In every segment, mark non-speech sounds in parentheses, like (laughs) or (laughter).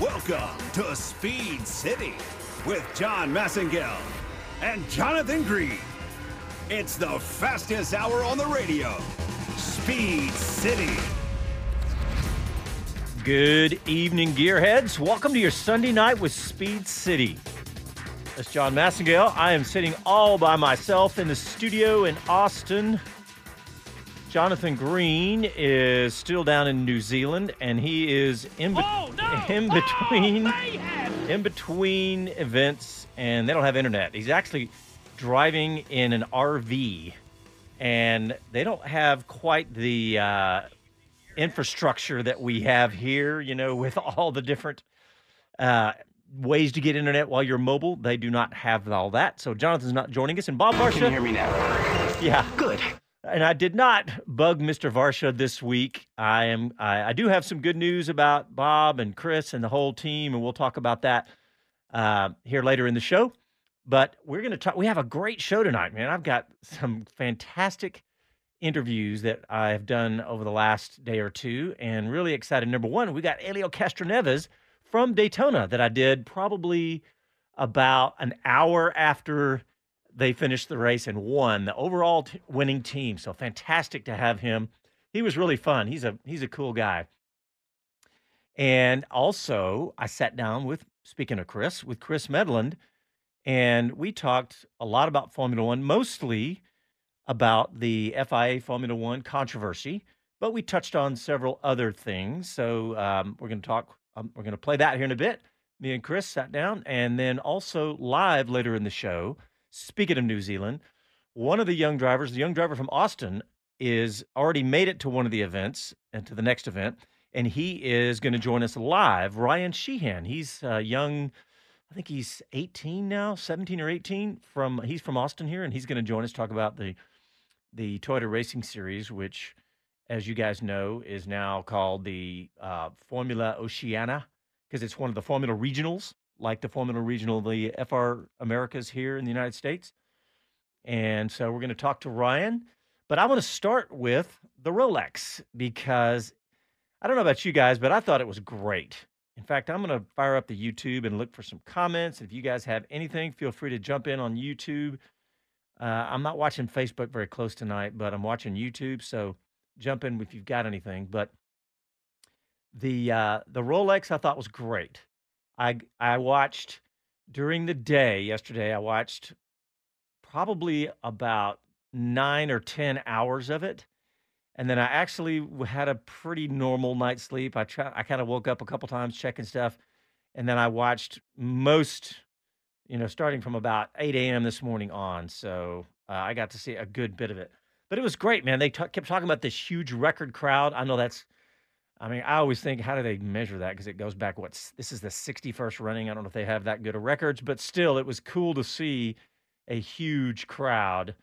Welcome to Speed City with John Massengale and Jonathan Green. It's the fastest hour on the radio. Speed City. Good evening, gearheads. Welcome to your Sunday night with Speed City. That's John Massengale. I am sitting all by myself in the studio in Austin. Jonathan Green is still down in New Zealand, and he is in, be- Oh, no! (laughs) in between Oh, in between events, and they don't have internet. He's actually driving in an RV, and they don't have quite the uh, infrastructure that we have here. You know, with (laughs) all the different uh, ways to get internet while you're mobile, they do not have all that. So Jonathan's not joining us, and Bob Varsha. Can you hear me now? Yeah. Good. And I did not bug Mr. Varsha this week. I am. I, I do have some good news about Bob and Chris and the whole team, and we'll talk about that uh, here later in the show. But we're going to talk. We have a great show tonight, man. I've got some fantastic interviews that I've done over the last day or two, and really excited. Number one, we got Helio Castroneves from Daytona that I did probably about an hour after they finished the race and won the overall t- winning team. So fantastic to have him. He was really fun. He's a he's a cool guy. And also, I sat down with speaking of Chris with Chris Medland, and we talked a lot about Formula One, mostly about the FIA Formula One controversy, but we touched on several other things. So um, we're going to talk. Um, we're going to play that here in a bit. Me and Chris sat down, and then also live later in the show. Speaking of New Zealand, one of the young drivers, the young driver from Austin, is already made it to one of the events and to the next event, and he is going to join us live. Ryan Sheehan, he's uh, young. I think he's 18 now, 17 or 18. From he's from Austin here, and he's going to join us talk about the the Toyota Racing Series, which, as you guys know, is now called the uh, Formula Oceania because it's one of the Formula Regionals, like the Formula Regional, the FR Americas here in the United States. And so we're going to talk to Ryan, but I want to start with the Rolex because I don't know about you guys, but I thought it was great. In fact, I'm going to fire up the YouTube and look for some comments. If you guys have anything, feel free to jump in on YouTube. Uh, I'm not watching Facebook very close tonight, but I'm watching YouTube. So jump in if you've got anything. But the uh, the Rolex I thought was great. I I watched during the day yesterday. I watched probably about nine or ten hours of it, and then I actually had a pretty normal night's sleep. I try, I kind of woke up a couple times checking stuff, and then I watched most, you know, starting from about eight a.m. this morning on. So uh, I got to see a good bit of it. But it was great, man. They ta kept talking about this huge record crowd. I know that's I mean, I always think, how do they measure that? Because it goes back, what's this is the 61st running. I don't know if they have that good of records, but still, it was cool to see a huge crowd.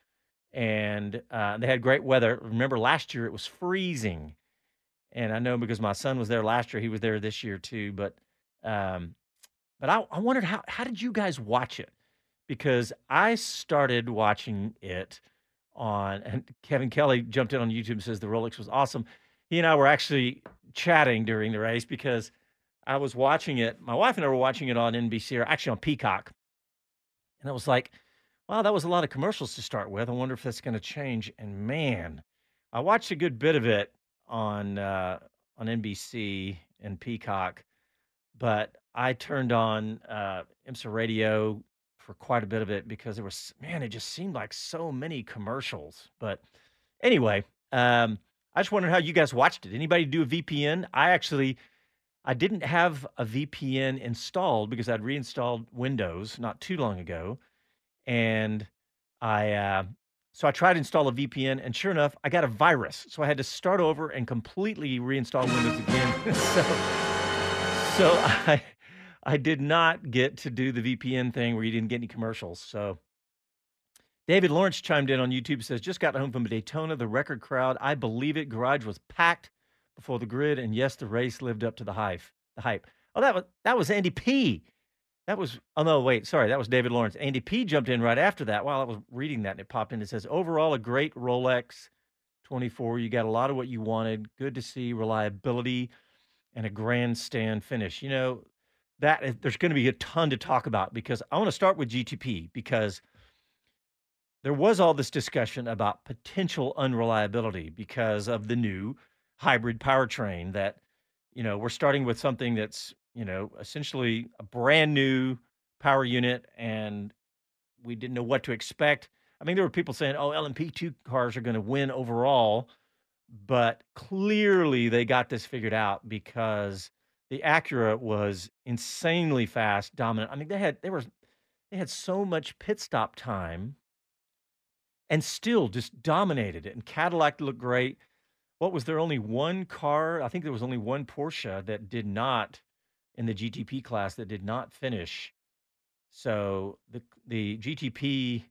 And uh, they had great weather. Remember, last year it was freezing. And I know because my son was there last year, he was there this year too. But um, but I, I wondered how how did you guys watch it? Because I started watching it on and Kevin Kelly jumped in on YouTube and says the Rolex was awesome. He and I were actually chatting during the race because I was watching it. My wife and I were watching it on NBC or actually on Peacock. And I was like, Wow, that was a lot of commercials to start with. I wonder if that's going to change. And man, I watched a good bit of it on uh, on NBC and Peacock, but I turned on uh, IMSA radio for quite a bit of it because there was man, it just seemed like so many commercials. But anyway, um, I just wondered how you guys watched it. Anybody do a VPN? I actually I didn't have a VPN installed because I'd reinstalled Windows not too long ago, and I uh, so I tried to install a VPN, and sure enough, I got a virus. So I had to start over and completely reinstall Windows again. (laughs) so so (laughs) I I did not get to do the VPN thing where you didn't get any commercials. So David Lawrence chimed in on YouTube says, just got home from Daytona, the record crowd. I believe it. Garage was packed before the grid. And yes, the race lived up to the hype. The hype. Oh, that was that was Andy P. That was oh no, wait, sorry, that was David Lawrence. Andy P jumped in right after that while I was reading that and it popped in. It says, overall a great Rolex 24. You got a lot of what you wanted. Good to see reliability and a grandstand finish. You know, that there's going to be a ton to talk about because I want to start with GTP because there was all this discussion about potential unreliability because of the new hybrid powertrain that you know we're starting with something that's you know essentially a brand new power unit and we didn't know what to expect i mean there were people saying oh lmp2 cars are going to win overall but clearly they got this figured out because the Acura was insanely fast, dominant. I mean, they had they were they had so much pit stop time and still just dominated it. And Cadillac looked great. What was there only one car? I think there was only one Porsche that did not in the GTP class that did not finish. So the the GTP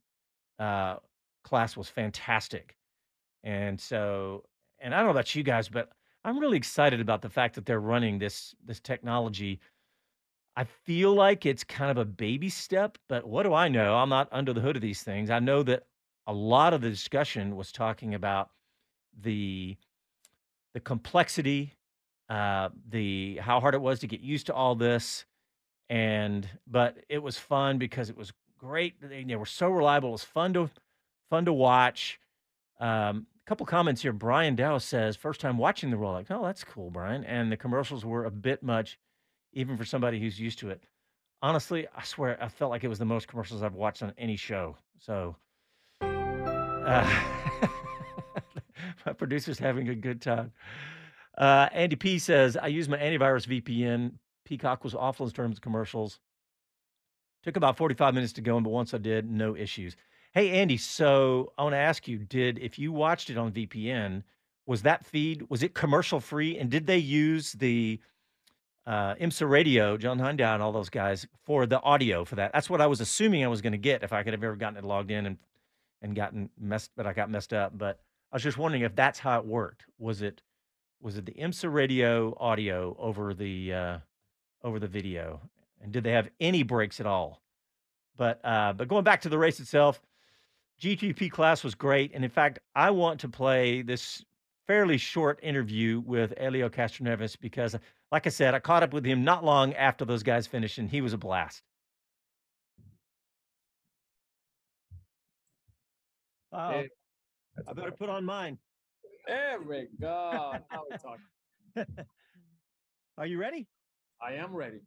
uh, class was fantastic, and so and I don't know about you guys, but I'm really excited about the fact that they're running this this technology. I feel like it's kind of a baby step, but what do I know? I'm not under the hood of these things. I know that a lot of the discussion was talking about the the complexity, uh, the how hard it was to get used to all this, and but it was fun because it was great. They, they were so reliable. It was fun to fun to watch. Um, couple comments here. Brian Dow says, first time watching the Rolex. Oh, that's cool, Brian. And the commercials were a bit much, even for somebody who's used to it. Honestly, I swear I felt like it was the most commercials I've watched on any show. So, uh, (laughs) my producer's having a good time. Uh, Andy P says, I use my antivirus VPN. Peacock was awful in terms of commercials. Took about 45 minutes to go in, but once I did, no issues. Hey, Andy. So I want to ask you: Did if you watched it on VPN, was that feed was it commercial free, and did they use the uh, IMSA Radio, John Hindhaugh, and all those guys for the audio for that? That's what I was assuming I was going to get if I could have ever gotten it logged in and and gotten messed, but I got messed up. But I was just wondering if that's how it worked. Was it was it the IMSA Radio audio over the uh, over the video, and did they have any breaks at all? But uh, but going back to the race itself, GTP class was great. And in fact, I want to play this fairly short interview with Helio Castroneves because, like I said, I caught up with him not long after those guys finished, and he was a blast. Wow. Hey, I better put on mine. There we go. Now we're talking. (laughs) Are you ready? I am ready.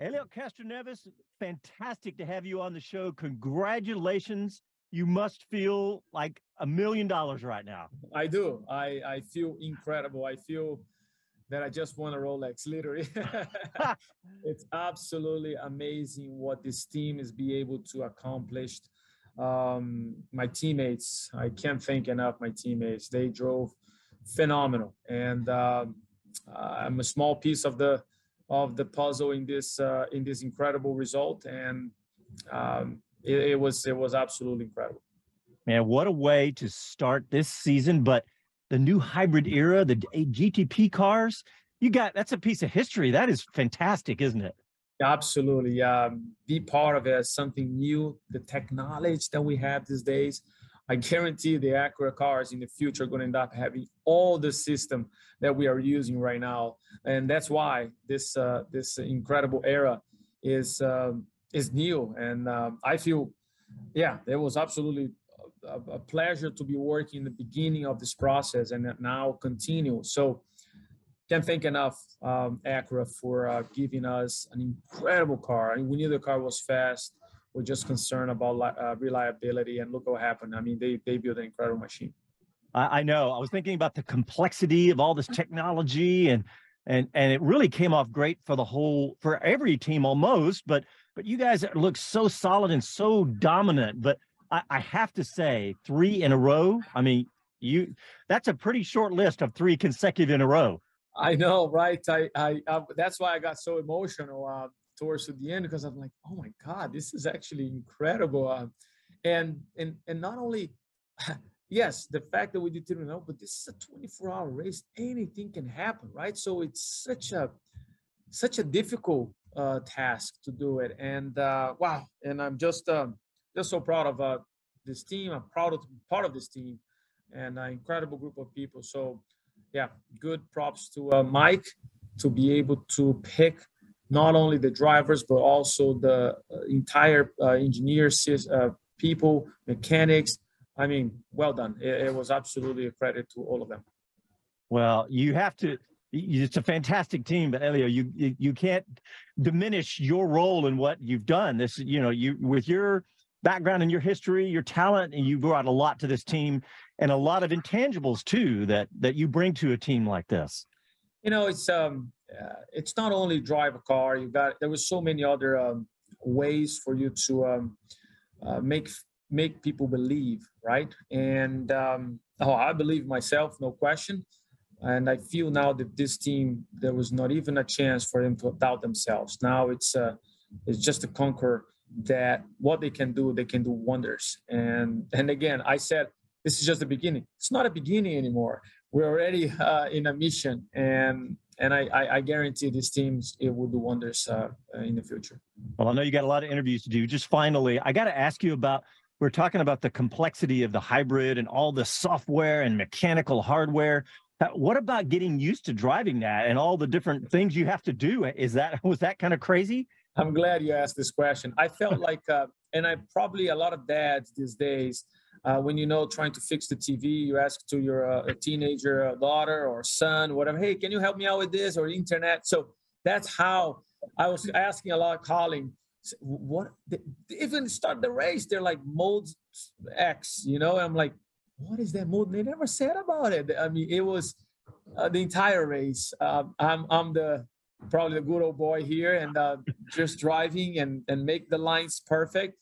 Helio Castroneves, fantastic to have you on the show. Congratulations you must feel like a million dollars right now. I do. I, I feel incredible. I feel that I just won a Rolex, literally. (laughs) (laughs) it's absolutely amazing what this team is be able to accomplish. Um, my teammates, I can't thank enough my teammates. They drove phenomenal, and um, I'm a small piece of the of the puzzle in this uh, in this incredible result. And um, it, it was it was absolutely incredible. Man, what a way to start this season! But the new hybrid era, the GTP cars, you got that's a piece of history. That is fantastic, isn't it? Absolutely. Um, be part of it, something new, the technology that we have these days. I guarantee the Acura cars in the future are going to end up having all the system that we are using right now, and that's why this uh, this incredible era is um, is new, and um, I feel yeah, it was absolutely a, a, pleasure to be working in the beginning of this process and now continue. So can't thank enough um, Acura for uh, giving us an incredible car. I mean, we knew the car was fast. We're just concerned about uh, reliability, and look what happened. I mean, they they built an incredible machine. I, I know. I was thinking about the complexity of all this technology, and and and it really came off great for the whole for every team almost. But but you guys look so solid and so dominant. But I, I have to say, three in a row. I mean, you that's a pretty short list of three consecutive in a row. I know, right? I, I, I that's why I got so emotional uh, towards the end because I'm like, oh my god, this is actually incredible. Uh, and and and not only, (laughs) yes, the fact that we didn't know, but this is a 24 hour race. Anything can happen, right? So it's such a such a difficult uh, task to do it. And uh, wow, and I'm just um, just so proud of uh, this team. I'm proud of part of this team, and an incredible group of people. So yeah, good props to uh, Mike to be able to pick not only the drivers but also the uh, entire uh, engineers, uh, people, mechanics. I mean, well done. It, it, was absolutely a credit to all of them. Well, you have to. It's a fantastic team, but Helio, you, you you can't diminish your role in what you've done. This, you know, you with your background and your history, your talent, and you brought a lot to this team and a lot of intangibles too that that you bring to a team like this. You know, it's um, uh, it's not only drive a car. You got there was so many other um, ways for you to um, uh, make make people believe, right? And um, oh, I believe myself, no question. And I feel now that this team, there was not even a chance for them to doubt themselves. Now it's uh, it's just to conquer that what they can do, they can do wonders. And and again, I said this is just the beginning. It's not a beginning anymore. We're already uh, in a mission, and and I, I, I, guarantee these teams it will do wonders uh, in the future. Well, I know you got a lot of interviews to do. Just finally, I got to ask you about. We're talking about the complexity of the hybrid and all the software and mechanical hardware. Uh, what about getting used to driving that and all the different things you have to do? Is that was that kind of crazy? I'm glad you asked this question. I felt (laughs) like, uh, and I probably a lot of dads these days, uh, when you know trying to fix the TV, you ask to your uh, teenager daughter or son, whatever, hey, can you help me out with this or internet? So that's how I was asking a lot, of calling. What even start the race? They're like mode X, you know. And I'm like, what is that mode? They never said about it. I mean, it was uh, the entire race. Um, I'm I'm the probably the good old boy here and uh, just driving and, and make the lines perfect.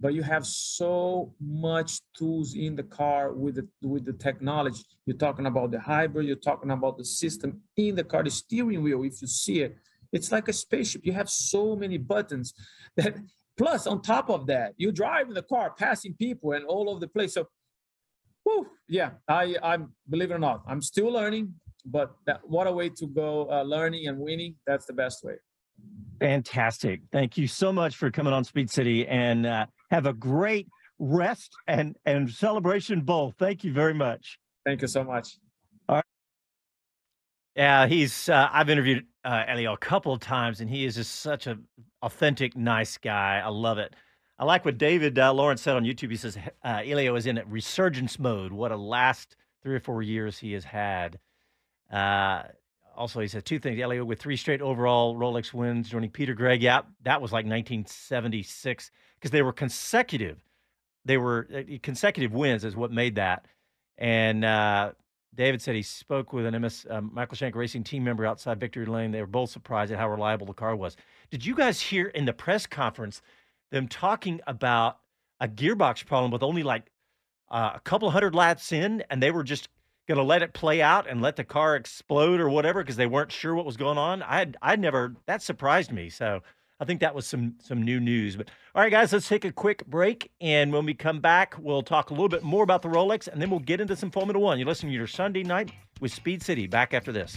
But you have so much tools in the car with the with the technology. You're talking about the hybrid you're talking about the system in the car the steering wheel if you see it. It's like a spaceship. You have so many buttons (laughs) that plus on top of that you drive in the car passing people and all over the place. So whew, yeah i i'm believe it or not i'm still learning but that, what a way to go uh, learning and winning. That's the best way. Fantastic. Thank you so much for coming on speed city and uh, have a great rest and and celebration bowl. Thank you very much. Thank you so much. All right. Yeah he's uh, i've interviewed uh, Helio a couple of times and he is just such a authentic nice guy. I love it. I like what david uh, lawrence said on youtube. He says uh, Helio is in a resurgence mode. What a last three or four years he has had uh, also, he said two things. Helio with three straight overall Rolex wins, joining Peter Gregg. Yeah, that was like 1976 because they were consecutive. They were uh, consecutive wins is what made that. And uh, David said he spoke with an MS uh, Michael Shank Racing team member outside Victory Lane. They were both surprised at how reliable the car was. Did you guys hear in the press conference them talking about a gearbox problem with only like uh, a couple hundred laps in, and they were just going to let it play out and let the car explode or whatever because they weren't sure what was going on. I I'd never that surprised me. So I think that was some some new news. But all right, guys, let's take a quick break, and when we come back, we'll talk a little bit more about the Rolex, and then we'll get into some Formula One. You're listening to your Sunday night with Speed City. Back after this.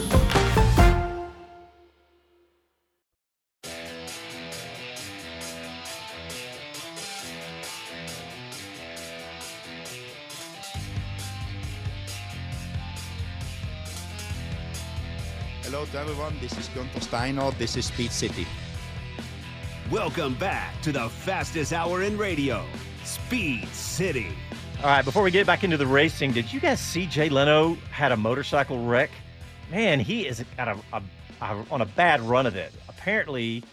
Hello to everyone, this is Gunther Steiner, this is Speed City. Welcome back to the fastest hour in radio, Speed City. All right, before we get back into the racing, did you guys see Jay Leno had a motorcycle wreck? Man, he is got a, a, a on a bad run of it. Apparently,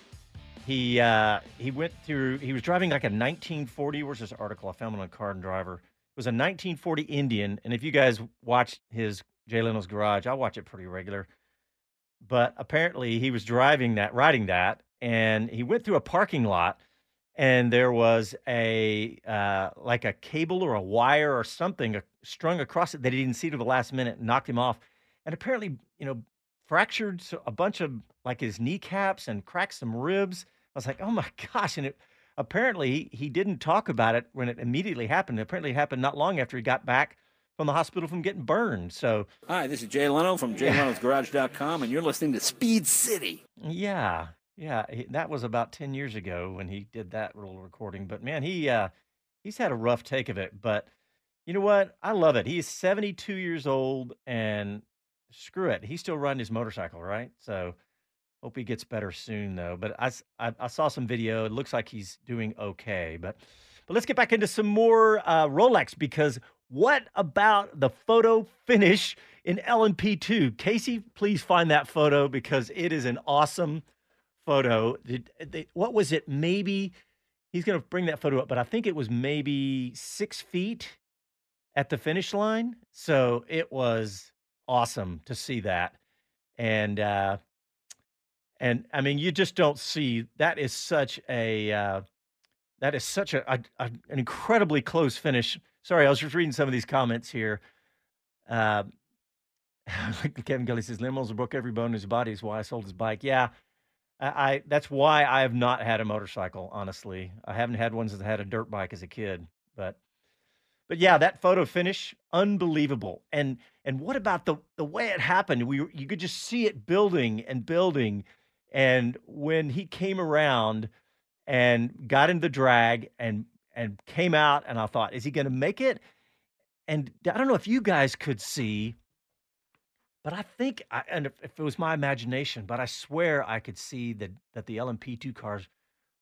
he uh, he went through. He was driving like a 1940. Where's this article? I found it on Car and Driver. It was a 1940 Indian, and if you guys watch his Jay Leno's garage, I watch it pretty regular. But apparently, he was driving that, riding that, and he went through a parking lot and there was a uh, like a cable or a wire or something strung across it that he didn't see to the last minute, knocked him off, and apparently, you know, fractured a bunch of like his kneecaps and cracked some ribs. I was like, oh my (laughs) gosh! And it apparently he didn't talk about it when it immediately happened. Apparently, it happened not long after he got back from the hospital from getting burned. So Hi, this is Jay Leno from JayLeno'sGarage.com, (laughs) and you're listening to Speed City. Yeah, yeah, that was about ten years ago when he did that little recording. But man, he uh, he's had a rough take of it. But you know what? I love it. He's seventy two years old, and screw it, he's still riding his motorcycle, right? So hope he gets better soon, though. But I I saw some video. It looks like he's doing okay. But but let's get back into some more uh, Rolex because what about the photo finish in LMP2? Casey, please find that photo because it is an awesome photo. Did, they, what was it? Maybe he's going to bring that photo up, but I think it was maybe six feet at the finish line. So it was awesome to see that. And, uh, and I mean, you just don't see that is such a, uh, that is such a, a, a an incredibly close finish. Sorry, I was just reading some of these comments here. Uh, (laughs) Kevin Kelly says Limos broke every bone in his body. Is why I sold his bike. Yeah, I, I that's why I have not had a motorcycle. Honestly, I haven't had one since I had a dirt bike as a kid. But but yeah, that photo finish, unbelievable. And and what about the the way it happened? We you could just see it building and building. And when he came around and got in the drag and and came out, and I thought, is he going to make it? And I don't know if you guys could see, but I think, I, and if, if it was my imagination, but I swear I could see that that the LMP2 cars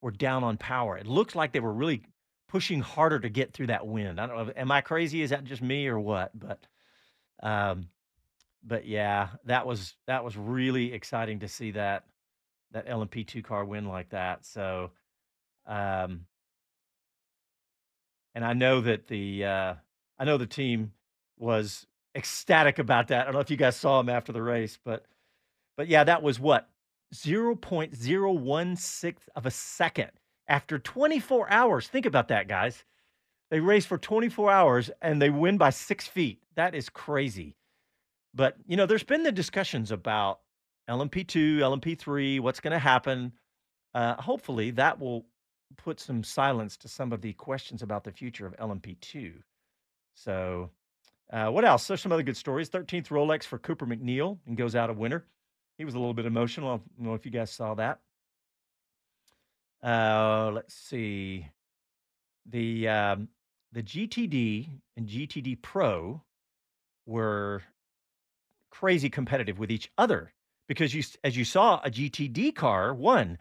were down on power. It looked like they were really pushing harder to get through that wind. I don't know. Am I crazy? Is that just me or what? But, um, but yeah, that was that was really exciting to see that that LMP2 car win like that. So, um, and I know that the uh, I know the team was ecstatic about that. I don't know if you guys saw him after the race, but but yeah, that was what 0.016 of a second after 24 hours. Think about that, guys. They race for 24 hours and they win by six feet. That is crazy. But you know, there's been the discussions about LMP2, LMP3, what's going to happen. Uh, hopefully, that will put some silence to some of the questions about the future of LMP2. So, uh, what else? There's some other good stories. 13th Rolex for Cooper MacNeil and goes out a winner. He was a little bit emotional. I don't know if you guys saw that. Uh, let's see. The um, the GTD and GTD Pro were crazy competitive with each other because you, as you saw, a GTD car won,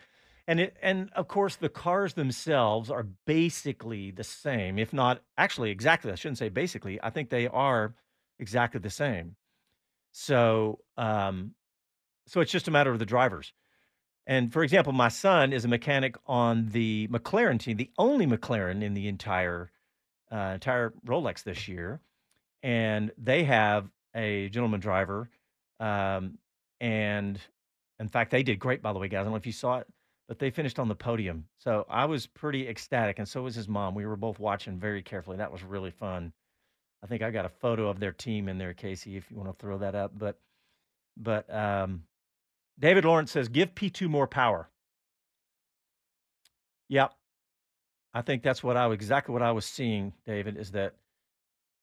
and it, and of course the cars themselves are basically the same, if not actually exactly. I shouldn't say basically. I think they are exactly the same. So, um, so it's just a matter of the drivers. And for example, my son is a mechanic on the McLaren team, the only McLaren in the entire uh, entire Rolex this year, and they have a gentleman driver. Um, and in fact, they did great, by the way, guys. I don't know if you saw it, but they finished on the podium. So I was pretty ecstatic, and so was his mom. We were both watching very carefully. That was really fun. I think I got a photo of their team in there, Casey, if you want to throw that up. But but um, David Lawrence says, give P2 more power. Yep. I think that's what I exactly what I was seeing, David, is that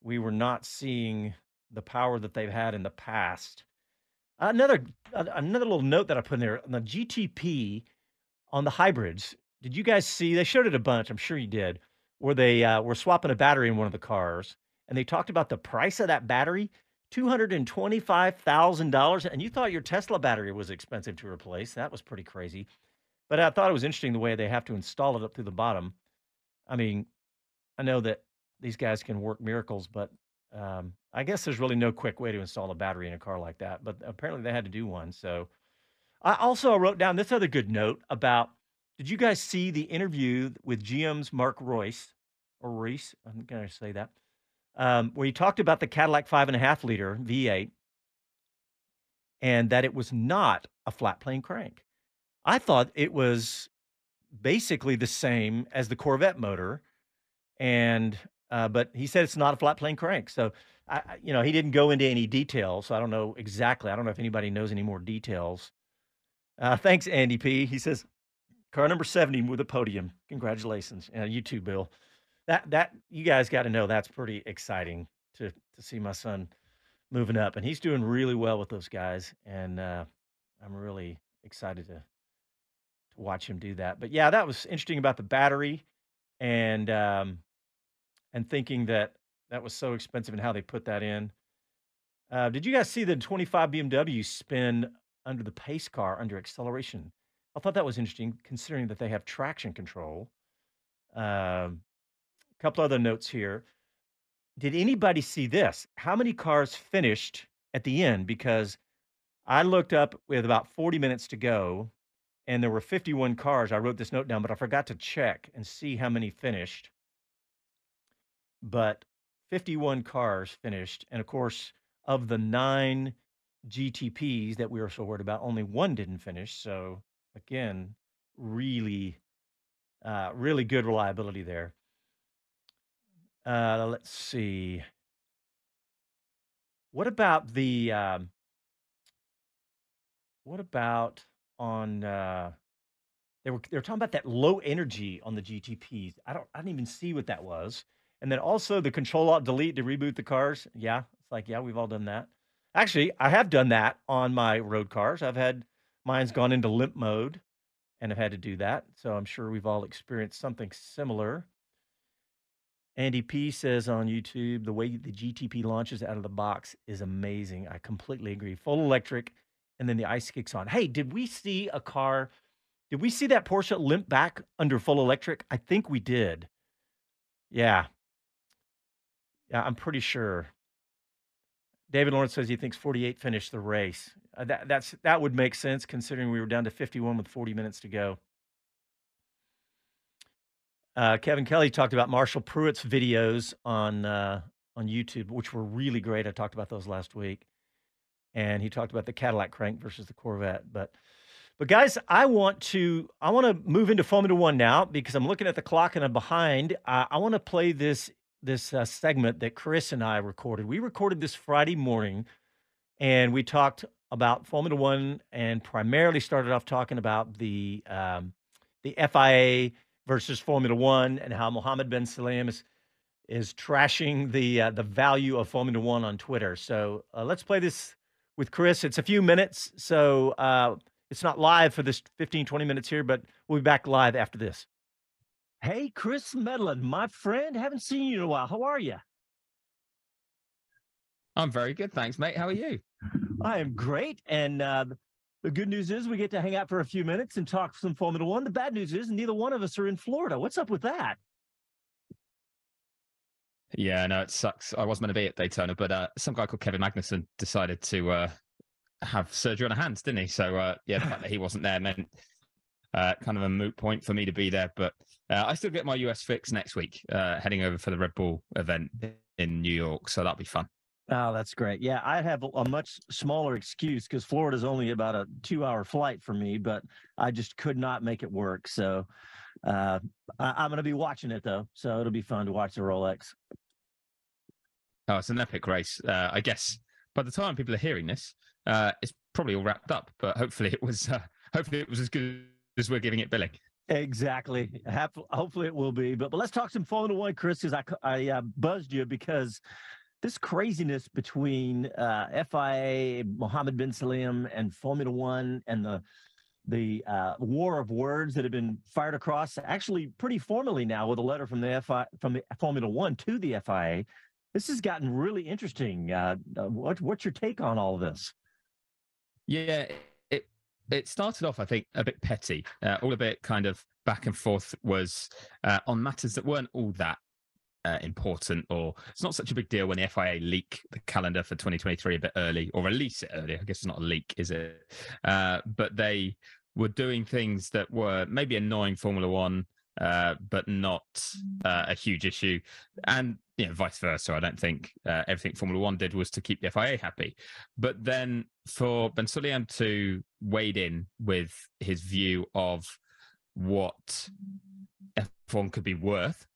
we were not seeing the power that they've had in the past. Another another little note that I put in there on the GTP on the hybrids. Did you guys see? They showed it a bunch. I'm sure you did. Where they uh, were swapping a battery in one of the cars, and they talked about the price of that battery $225,000. And you thought your Tesla battery was expensive to replace. That was pretty crazy. But I thought it was interesting the way they have to install it up through the bottom. I mean, I know that these guys can work miracles, but um, I guess there's really no quick way to install a battery in a car like that. But apparently they had to do one. So I also wrote down this other good note about did you guys see the interview with GM's Mark Reuss or Reese? I'm going to say that um, where he talked about the Cadillac five and a half liter V8 and that it was not a flat plane crank. I thought it was basically the same as the Corvette motor, and uh, but he said it's not a flat plane crank. So, I, you know, he didn't go into any details. So I don't know exactly. I don't know if anybody knows any more details. Uh, thanks, Andy P. He says, car number 70 with a podium. Congratulations. Uh, you too, Bill that that you guys got to know that's pretty exciting to to see my son moving up, and he's doing really well with those guys, and uh, I'm really excited to to watch him do that. But yeah, that was interesting about the battery, and um, and thinking that that was so expensive and how they put that in. Uh, did you guys see the 25 BMW spin under the pace car under acceleration? I thought that was interesting, considering that they have traction control. Um, couple other notes here. Did anybody see this? How many cars finished at the end? Because I looked up with about 40 minutes to go and there were 51 cars. I wrote this note down, but I forgot to check and see how many finished. But 51 cars finished. And of course, of the nine GTPs that we were so worried about, only one didn't finish. So, again, really, uh, really good reliability there. Uh, let's see. What about the um, what about on uh, they were they were talking about that low energy on the GTPs. I don't I didn't even see what that was. And then also the control alt delete to reboot the cars. Yeah, it's like yeah, we've all done that. Actually, I have done that on my road cars. I've had mine's gone into limp mode and I've had to do that. So I'm sure we've all experienced something similar. Andy P says on YouTube, the way the GTP launches out of the box is amazing. I completely agree. Full electric, and then the ice kicks on. Hey, did we see a car? Did we see that Porsche limp back under full electric? I think we did. Yeah. Yeah, I'm pretty sure. David Lawrence says he thinks 48 finished the race. Uh, that that's that would make sense considering we were down to 51 with 40 minutes to go. Uh, Kevin Kelly talked about Marshall Pruett's videos on uh, on YouTube, which were really great. I talked about those last week, and he talked about the Cadillac crank versus the Corvette. But but guys, I want to I want to move into Formula One now because I'm looking at the clock and I'm behind. I want to play this this uh, segment that Chris and I recorded. We recorded this Friday morning, and we talked about Formula One and primarily started off talking about the um, the FIA versus Formula One and how Mohammed bin Sulayem is is trashing the uh, the value of Formula One on Twitter. So uh, let's play this with Chris. It's a few minutes, so uh, it's not live for this 15, 20 minutes here, but we'll be back live after this. Hey, Chris Medland, my friend. Haven't seen you in a while. How are you? I'm very good, thanks, mate. How are you? I am great. And uh, the good news is we get to hang out for a few minutes and talk some Formula One. The bad news is neither one of us are in Florida. What's up with that? Yeah, no, it sucks. I was meant to be at Daytona, but uh, some guy called Kevin Magnussen decided to uh, have surgery on a hands, didn't he? So uh, yeah, the fact that he wasn't there meant uh, kind of a moot point for me to be there. But uh, I still get my US fix next week, uh, heading over for the Red Bull event in New York, so that'll be fun. Oh, that's great. Yeah, I have a much smaller excuse because Florida's only about a two-hour flight for me, but I just could not make it work. So uh, I- am going to be watching it though, so it'll be fun to watch the Rolex. Oh, it's an epic race. Uh, I guess by the time people are hearing this, uh, it's probably all wrapped up. But hopefully, it was. Uh, hopefully, it was as good as we're giving it billing. Exactly. Hopefully, it will be. But but let's talk some Formula One, Chris, because I I uh, buzzed you because this craziness between uh, FIA, Mohammed bin Sulayem, and Formula One, and the the uh, war of words that have been fired across, actually pretty formally now, with a letter from the FI from the Formula One to the FIA. This has gotten really interesting. Uh, uh, what, what's your take on all this? Yeah, it started off, I think, a bit petty. Uh, all a bit kind of back and forth was uh, on matters that weren't all that uh, important or it's not such a big deal when the FIA leak the calendar for 2023 a bit early or release it early. I guess it's not a leak, is it? Uh, but they were doing things that were maybe annoying Formula One, uh, but not uh, a huge issue. And you know, vice versa. I don't think uh, everything Formula One did was to keep the FIA happy. But then for Ben Sulayem to wade in with his view of what F1 could be worth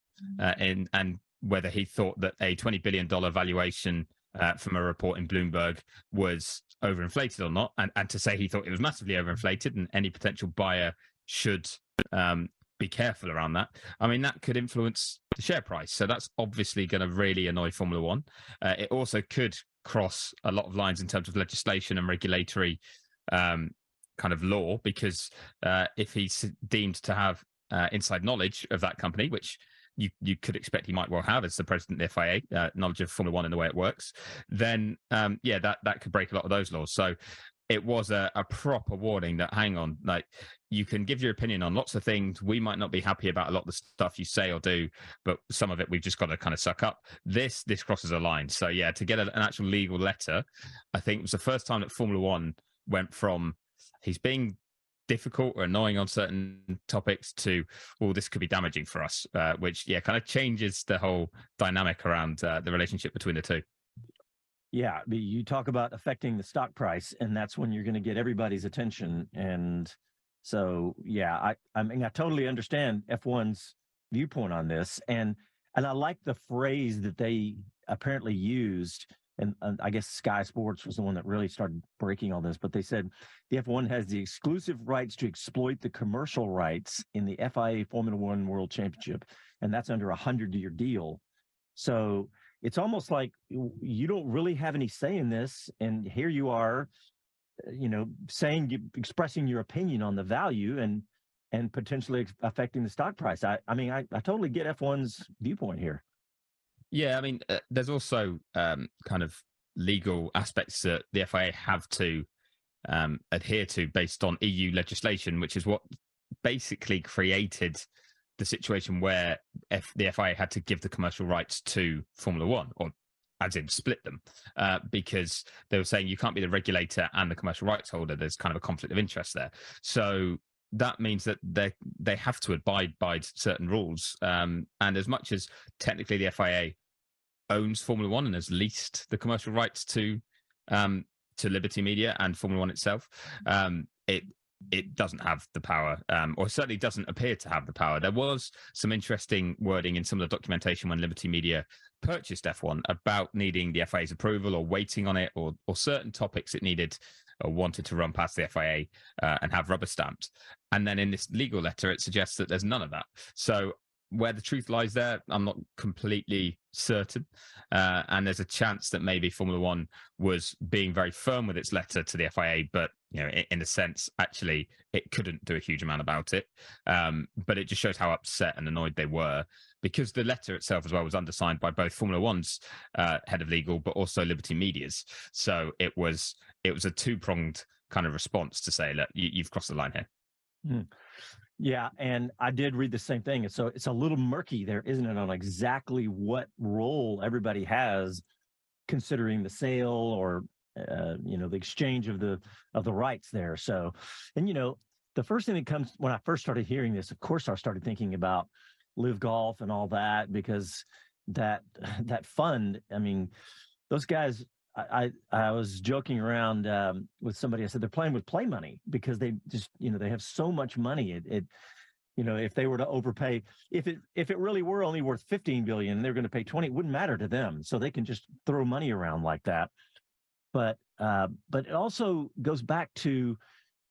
uh, in, and whether he thought that a $20 billion valuation uh, from a report in Bloomberg was overinflated or not, and, and to say he thought it was massively overinflated and any potential buyer should um, be careful around that. I mean, that could influence the share price. So that's obviously going to really annoy Formula One. Uh, it also could cross a lot of lines in terms of legislation and regulatory um, kind of law, because uh, if he's deemed to have uh, inside knowledge of that company, which you you could expect he might well have as the president of the FIA, uh, knowledge of Formula One and the way it works, then um, yeah, that that could break a lot of those laws. So it was a, a proper warning that hang on, like you can give your opinion on lots of things. We might not be happy about a lot of the stuff you say or do, but some of it we've just got to kind of suck up. This this crosses a line. So yeah, to get a, an actual legal letter, I think it was the first time that Formula One went from he's being difficult or annoying on certain topics to well this could be damaging for us uh, which yeah kind of changes the whole dynamic around uh, the relationship between the two yeah you talk about affecting the stock price and that's when you're going to get everybody's attention and so yeah i i mean i totally understand f1's viewpoint on this and and i like the phrase that they apparently used and, and, I guess Sky Sports was the one that really started breaking all this. But they said the F1 has the exclusive rights to exploit the commercial rights in the FIA Formula One World Championship, and that's under a hundred-year deal. So it's almost like you don't really have any say in this, and here you are, uh, you know, saying expressing your opinion on the value and and potentially affecting the stock price. I I mean I, I totally get F1's viewpoint here. Yeah, I mean, uh, there's also um, kind of legal aspects that the FIA have to um, adhere to based on EU legislation, which is what basically created the situation where F- the FIA had to give the commercial rights to Formula One, or as in split them, uh, because they were saying you can't be the regulator and the commercial rights holder. There's kind of a conflict of interest there. So that means that they they have to abide by certain rules. Um, and as much as technically the FIA owns Formula One and has leased the commercial rights to um, to Liberty Media and Formula One itself, um, it it doesn't have the power, um, or certainly doesn't appear to have the power. There was some interesting wording in some of the documentation when Liberty Media purchased F1 about needing the FIA's approval or waiting on it, or or certain topics it needed or wanted to run past the FIA uh, and have rubber stamped. And then in this legal letter, it suggests that there's none of that. So where the truth lies there, I'm not completely certain. Uh, and there's a chance that maybe Formula One was being very firm with its letter to the FIA, but you know, in, a sense, actually, it couldn't do a huge amount about it. Um, but it just shows how upset and annoyed they were because the letter itself, as well, was undersigned by both Formula One's uh, head of legal, but also Liberty Media's. So it was it was a two pronged kind of response to say, look, you, have crossed the line here. Mm. Yeah, and I did read the same thing. So it's a little murky there, isn't it, on exactly what role everybody has, considering the sale or uh, you know the exchange of the of the rights there. So, and you know the first thing that comes when I first started hearing this, of course, I started thinking about LIV Golf and all that because that (laughs) that fund. I mean, those guys I, I was joking around um, with somebody. I said they're playing with play money because they just you know they have so much money. It, it you know if they were to overpay, if it if it really were only worth 15 billion, they're going to pay 20. It wouldn't matter to them, so they can just throw money around like that. But uh, but it also goes back to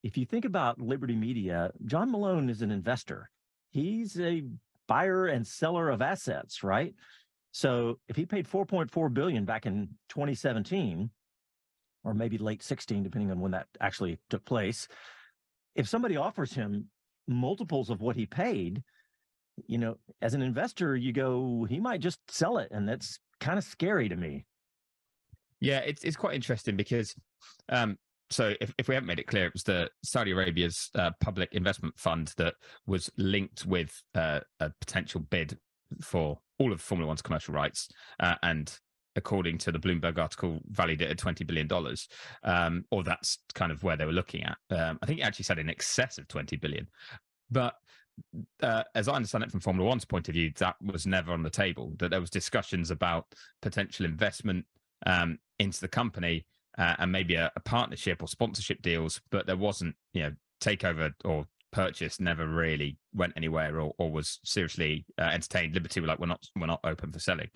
if you think about Liberty Media, John Malone is an investor. He's a buyer and seller of assets, right? So if he paid 4.4 billion back in 2017, or maybe late 16, depending on when that actually took place, if somebody offers him multiples of what he paid, you know, as an investor, you go, he might just sell it, and that's kind of scary to me. Yeah, it's it's quite interesting because um, so if, if we haven't made it clear, it was the Saudi Arabia's uh, public investment fund that was linked with uh, a potential bid for all of Formula One's commercial rights, uh, and according to the Bloomberg article, valued it at twenty billion dollars, um, or that's kind of where they were looking at. Um, I think it actually said in excess of twenty billion, but uh, as I understand it from Formula One's point of view, that was never on the table. That there was discussions about potential investment um, into the company uh, and maybe a, a, partnership or sponsorship deals, but there wasn't, you know, takeover or purchase never really went anywhere or, or was seriously uh, entertained. Liberty were like, we're not, we're not open for selling.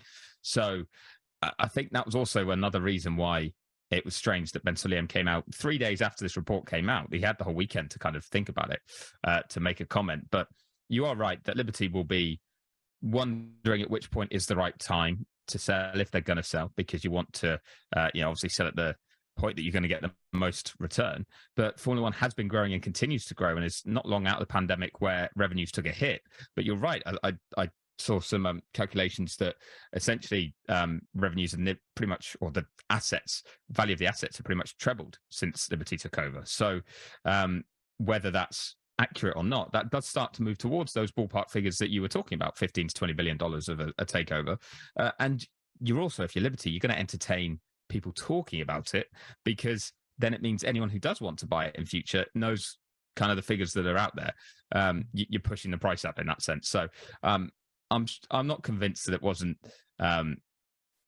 So I think that was also another reason why it was strange that Ben Sulayem came out three days after this report came out. He had the whole weekend to kind of think about it, uh, to make a comment. But you are right that Liberty will be wondering at which point is the right time to sell if they're going to sell, because you want to, uh, you know, obviously sell at the point that you're going to get the most return. But Formula One has been growing and continues to grow and is not long out of the pandemic where revenues took a hit. But you're right. I, I, I saw some um, calculations that essentially um, revenues and pretty much, or the assets, value of the assets have pretty much trebled since Liberty took over. So um, whether that's accurate or not, that does start to move towards those ballpark figures that you were talking about, 15 to 20 billion dollars of a, a takeover. Uh, and you're also, if you're Liberty, you're going to entertain people talking about it because then it means anyone who does want to buy it in future knows kind of the figures that are out there. Um, you're pushing the price up in that sense. So um, I'm I'm not convinced that it wasn't um,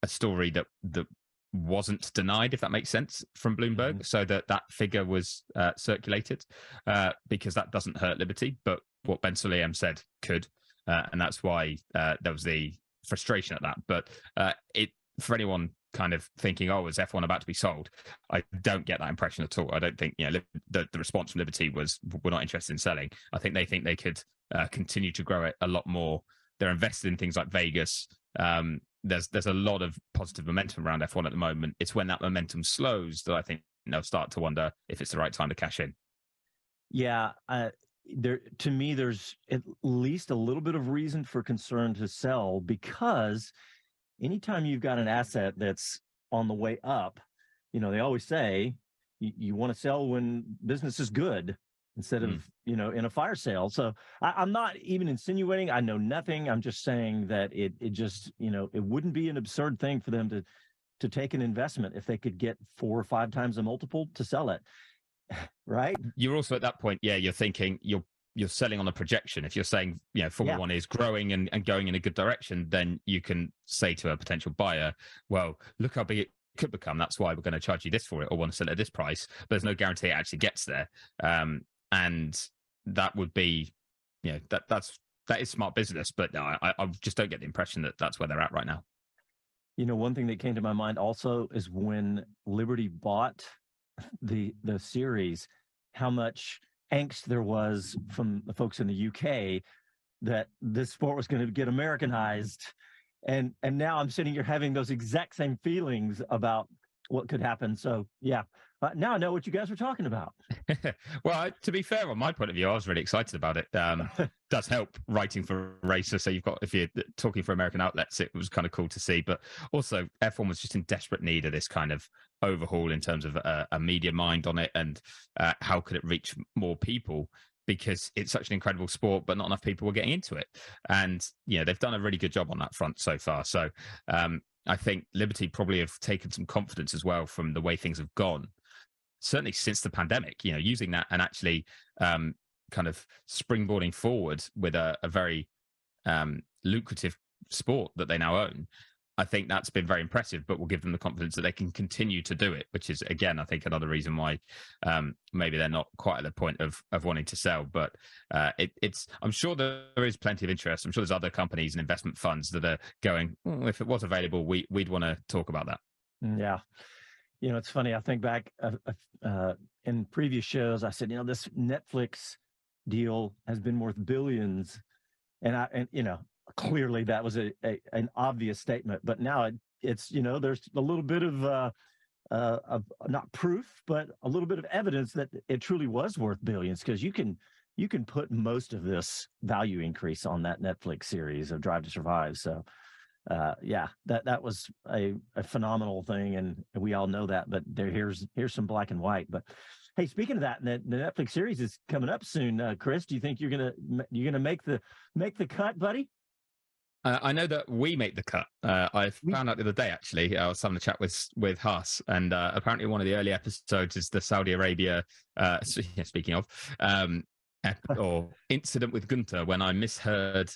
a story that that wasn't denied, if that makes sense, from Bloomberg, mm-hmm. so that that figure was uh, circulated uh, because that doesn't hurt Liberty, but what Ben Sulayem said could, uh, and that's why uh, there was the frustration at that. But uh, it for anyone kind of thinking, oh, is F1 about to be sold? I don't get that impression at all. I don't think, you know, the, the response from Liberty was, we're not interested in selling. I think they think they could uh, continue to grow it a lot more. They're invested in things like Vegas. Um, there's there's a lot of positive momentum around F1 at the moment. It's when that momentum slows that I think they'll start to wonder if it's the right time to cash in. Yeah, uh, there to me, there's at least a little bit of reason for concern to sell because anytime you've got an asset that's on the way up, you know, they always say you, you want to sell when business is good instead of, mm. You know, in a fire sale. So I, I'm not even insinuating, I know nothing. I'm just saying that it, it just, you know, it wouldn't be an absurd thing for them to, to take an investment if they could get four or five times a multiple to sell it. (laughs) right. You're also at that point, yeah, you're thinking you're you're selling on a projection. If you're saying, you know, Formula yeah. One is growing and, and going in a good direction, then you can say to a potential buyer, well, look how big it could become. That's why we're going to charge you this for it or want to sell it at this price. But there's no guarantee it actually gets there. Um, and that would be, you know, that that's that is smart business. But no, I, I just don't get the impression that that's where they're at right now. You know, one thing that came to my mind also is when Liberty bought the the series, how much angst there was from the folks in the UK that this sport was going to get Americanized, and and now I'm sitting here having those exact same feelings about what could happen. So yeah, uh, now I know what you guys were talking about. (laughs) well, to be fair, on my point of view, I was really excited about it. Um, (laughs) does help writing for racer. So you've got if you're talking for American outlets, it was kind of cool to see. But also, F1 was just in desperate need of this kind of overhaul in terms of a, a media mind on it and uh, how could it reach more people because it's such an incredible sport, but not enough people were getting into it. And you know they've done a really good job on that front so far. So um, I think Liberty probably have taken some confidence as well from the way things have gone. Certainly since the pandemic, you know, using that and actually um, kind of springboarding forward with a, a very um, lucrative sport that they now own I think that's been very impressive, but will give them the confidence that they can continue to do it, which is again, I think another reason why um, maybe they're not quite at the point of of wanting to sell. But uh, it, it's I'm sure there is plenty of interest. I'm sure there's other companies and investment funds that are going. Mm, if it was available, we we'd want to talk about that. Mm, yeah, you know, it's funny. I think back uh, uh, uh, in previous shows, I said, you know, this Netflix deal has been worth billions, and I and you know clearly that was a, a, an obvious statement but now it, it's you know there's a little bit of uh, uh, of not proof but a little bit of evidence that it truly was worth billions because you can you can put most of this value increase on that netflix series of drive to survive so uh, yeah that that was a, a phenomenal thing and we all know that but there here's here's some black and white but Hey, speaking of that, the, Netflix series is coming up soon. Uh, Chris, do you think you're gonna you're gonna make the make the cut, buddy? Uh, I know that we make the cut. Uh, I found out the other day, actually. I was having a chat with with Haas, and uh, apparently one of the early episodes is the Saudi Arabia. Uh, (laughs) speaking of, um, (laughs) or incident with Gunter when I misheard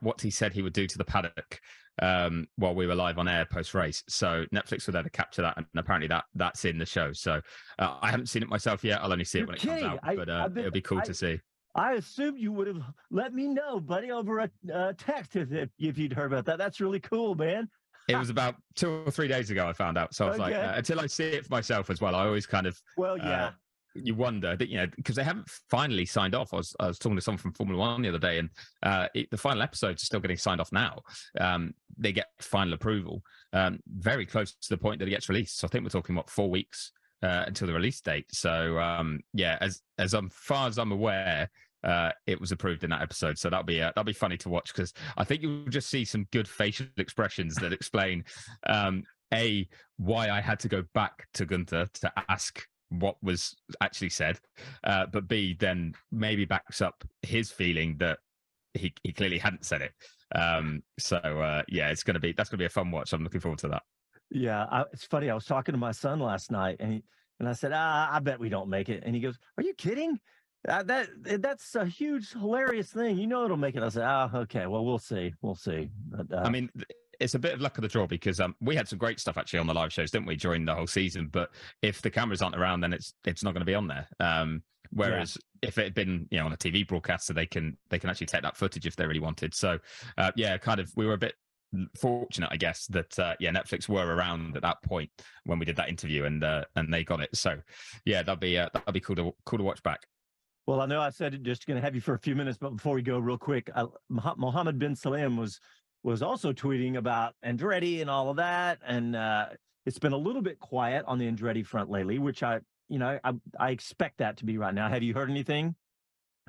what he said he would do to the paddock um, while we were live on air post race. So Netflix were there to capture that, and apparently that that's in the show. So uh, I haven't seen it myself yet. I'll only see it when it comes out, but uh, been, it'll be cool I, to see. I assumed you would have let me know, buddy, over a uh, text if, if you'd heard about that. That's really cool, man. It was about two or three days ago I found out. So I was okay. like, uh, until I see it for myself as well, I always kind of. Well, uh, yeah. Uh, you wonder that, you know, because they haven't finally signed off. I was, I was talking to someone from Formula One the other day, and uh, it, the final episodes are still getting signed off now. Um, they get final approval um, very close to the point that it gets released. So I think we're talking, what, four weeks uh, until the release date. So um, yeah, as as I'm, far as I'm aware, uh, it was approved in that episode. So that'll be uh, that'll be funny to watch because I think you'll just see some good facial expressions that explain um, a why I had to go back to Gunther to ask what was actually said, uh, but b then maybe backs up his feeling that he he clearly hadn't said it. Um, so uh, yeah, it's gonna be that's gonna be a fun watch. I'm looking forward to that. Yeah, I, it's funny. I was talking to my son last night, and he, and I said, ah, I bet we don't make it. And he goes, Are you kidding? Uh, that that's a huge, hilarious thing. You know, it'll make it. I said, "Ah, oh, okay. Well, we'll see. We'll see." But, uh, I mean, it's a bit of luck of the draw because um, we had some great stuff actually on the live shows, didn't we, during the whole season? But if the cameras aren't around, then it's it's not going to be on there. Um, whereas yeah. if it had been you know on a TV broadcaster, they can they can actually take that footage if they really wanted. So uh, yeah, kind of we were a bit fortunate, I guess, that uh, yeah, Netflix were around at that point when we did that interview, and uh, and they got it. So yeah, that'd be uh, that'd be cool to cool to watch back. Well, I know I said just going to have you for a few minutes, but before we go, real quick, I, Mohammed Ben Sulayem was was also tweeting about Andretti and all of that, and uh, it's been a little bit quiet on the Andretti front lately, which I, you know, I, I expect that to be right now. Have you heard anything?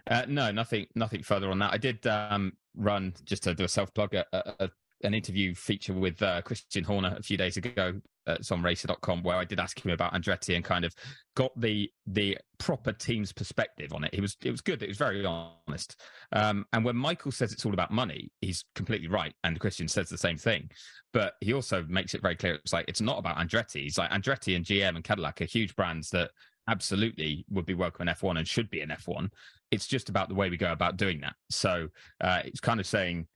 Uh, no, nothing, nothing further on that. I did um, run just to do a self plug a, a, an interview feature with uh, Christian Horner a few days ago. Uh, it's on racer.com where I did ask him about Andretti and kind of got the the proper team's perspective on it. He was it was good. It was very honest. Um, and when Michael says it's all about money, he's completely right. And Christian says the same thing. But he also makes it very clear. It's like it's not about Andretti. He's like Andretti and GM and Cadillac are huge brands that absolutely would be welcome in F1 and should be in F1. It's just about the way we go about doing that. So uh, it's kind of saying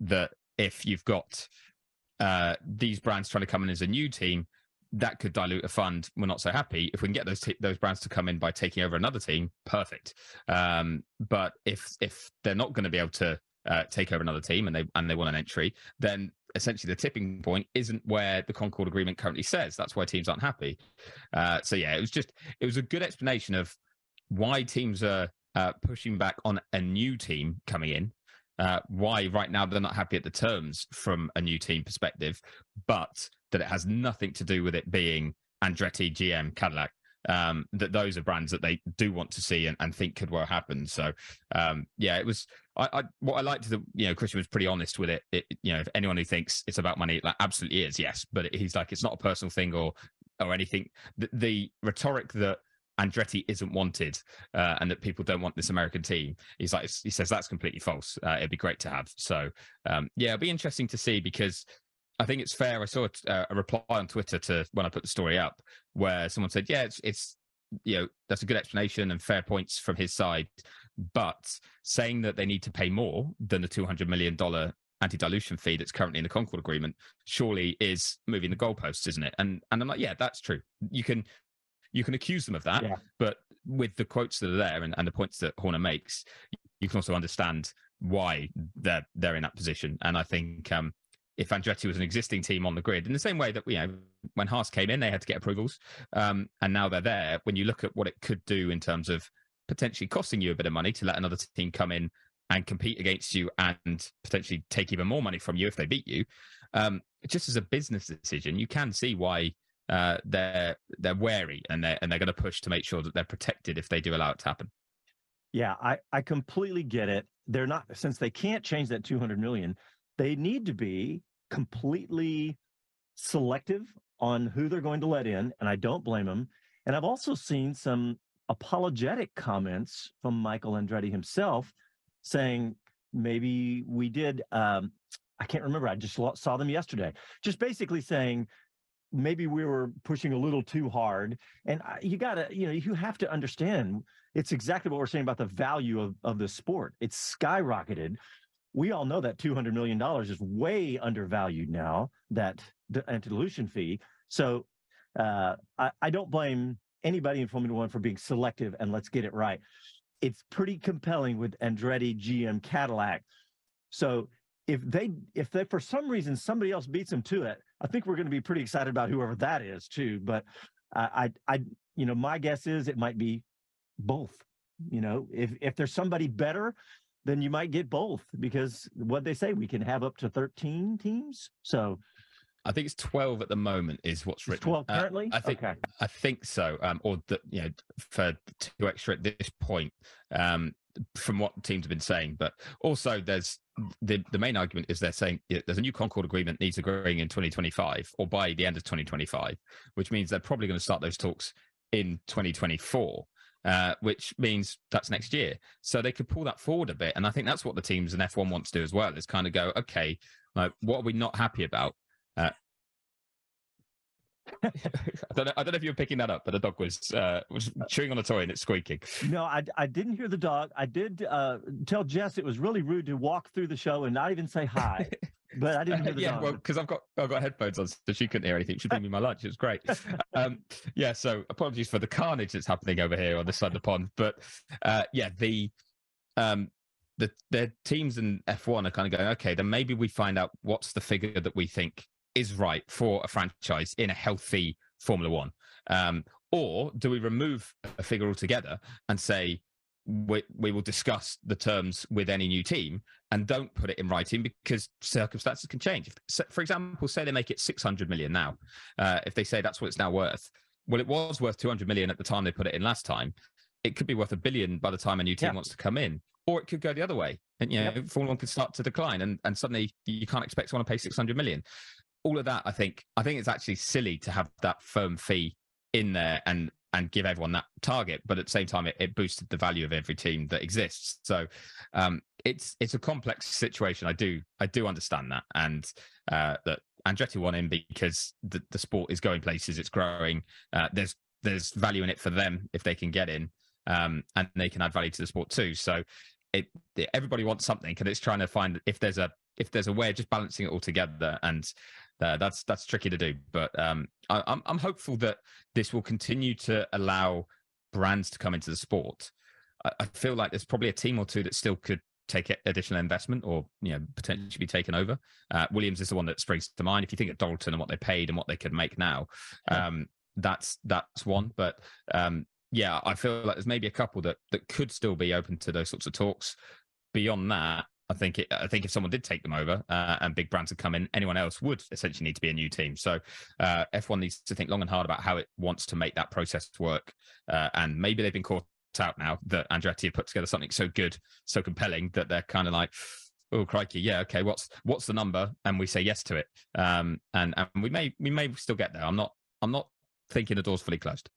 that if you've got uh, these brands trying to come in as a new team, that could dilute a fund. We're not so happy. If we can get those t- those brands to come in by taking over another team, perfect. Um, but if if they're not going to be able to uh, take over another team and they and they want an entry, then essentially the tipping point isn't where the Concord Agreement currently says. That's why teams aren't happy. Uh, so yeah, it was just it was a good explanation of why teams are uh, pushing back on a new team coming in uh, why right now they're not happy at the terms from a new team perspective, but that it has nothing to do with it being Andretti, GM, Cadillac. Um, that those are brands that they do want to see and, and think could well happen. So, um, yeah, it was. I, I what I liked that you know Christian was pretty honest with it. it. You know, if anyone who thinks it's about money, like absolutely is, yes. But he's like, it's not a personal thing or or anything. The, the rhetoric that Andretti isn't wanted uh, and that people don't want this American team. He's like, he says that's completely false. Uh, it'd be great to have. So, um, yeah, it'll be interesting to see because I think it's fair. I saw a, a reply on Twitter to when I put the story up where someone said, yeah, it's, it's, you know, that's a good explanation and fair points from his side. But saying that they need to pay more than the $200 million anti-dilution fee that's currently in the Concord agreement surely is moving the goalposts, isn't it? And and I'm like, yeah, that's true. You can you can accuse them of that, yeah. but with the quotes that are there and, and the points that Horner makes, you can also understand why they're they're in that position. And I think um, if Andretti was an existing team on the grid, in the same way that you know when Haas came in, they had to get approvals, um, and now they're there. When you look at what it could do in terms of potentially costing you a bit of money to let another team come in and compete against you and potentially take even more money from you if they beat you, um, just as a business decision, you can see why uh, they're they're wary and they're and they're going to push to make sure that they're protected if they do allow it to happen. Yeah, I I completely get it. They're not since they can't change that 200 million, they need to be completely selective on who they're going to let in, and I don't blame them. And I've also seen some apologetic comments from Michael Andretti himself saying maybe we did um, I can't remember. I just saw them yesterday. Just basically saying maybe we were pushing a little too hard. And you got to, you know, you have to understand it's exactly what we're saying about the value of, of the sport. It's skyrocketed. We all know that $200 million is way undervalued now, that anti-dilution fee. So uh, I, I don't blame anybody in Formula One for being selective and let's get it right. It's pretty compelling with Andretti, GM, Cadillac. So if they if they for some reason somebody else beats them to it, I think we're going to be pretty excited about whoever that is too. But I I you know my guess is it might be both. You know, if if there's somebody better, then you might get both because what they say we can have up to 13 teams. So I think it's 12 at the moment is what's written. 12 uh, currently? Uh, I think okay. I think so. Um, or that you know for two extra at this point. Um, from what teams have been saying, but also there's the the main argument is they're saying there's a new Concord agreement needs agreeing in 2025 or by the end of 2025, which means they're probably going to start those talks in 2024. Uh, which means that's next year. So they could pull that forward a bit. And I think that's what the teams in F1 want to do as well is kind of go, okay, like, what are we not happy about? Uh, (laughs) I, don't know, I don't know if you were picking that up, but the dog was uh, was chewing on a toy and it's squeaking. No, I, I didn't hear the dog. I did uh, tell Jess it was really rude to walk through the show and not even say hi. (laughs) but I didn't hear the dog. yeah, dog. well, because I've got I've got headphones on, so she couldn't hear anything. She bring me my lunch. It was great. um, yeah, so apologies for the carnage that's happening over here on this side of the pond. But uh, yeah, the um, the the teams in F1 are kind of going, okay, then maybe we find out what's the figure that we think is right for a franchise in a healthy Formula One? Um, or do we remove a figure altogether and say we, we will discuss the terms with any new team and don't put it in writing because circumstances can change? If, for example, say they make it 600 million now. Uh, if they say that's what it's now worth, well, it was worth 200 million at the time they put it in last time. It could be worth a billion by the time a new team yeah. wants to come in, or it could go the other way. And you know, yep. Formula One could start to decline, and, and suddenly you can't expect someone to pay 600 million all of that, I think, I think it's actually silly to have that firm fee in there and and give everyone that target, but at the same time, it, it boosted the value of every team that exists. So um, it's it's a complex situation. I do I do understand that, and uh, that Andretti won in because the, the sport is going places, it's growing. Uh, there's there's value in it for them if they can get in, um, and they can add value to the sport too. So it, everybody wants something, and it's trying to find if there's a if there's a way of just balancing it all together and uh, that's that's tricky to do. But um, I, am I'm, I'm hopeful that this will continue to allow brands to come into the sport. I, I feel like there's probably a team or two that still could take additional investment or you know potentially be taken over. Uh, Williams is the one that springs to mind. If you think of Dorilton and what they paid and what they could make now, um, that's that's one. But um, yeah, I feel like there's maybe a couple that that could still be open to those sorts of talks. Beyond that, I think it, I think if someone did take them over uh, and big brands had come in, anyone else would essentially need to be a new team. So uh, F1 needs to think long and hard about how it wants to make that process work. Uh, and maybe they've been caught out now that Andretti have put together something so good, so compelling that they're kind of like, oh crikey, yeah, okay, what's what's the number? And we say yes to it. Um, and and we may we may still get there. I'm not I'm not thinking the door's fully closed.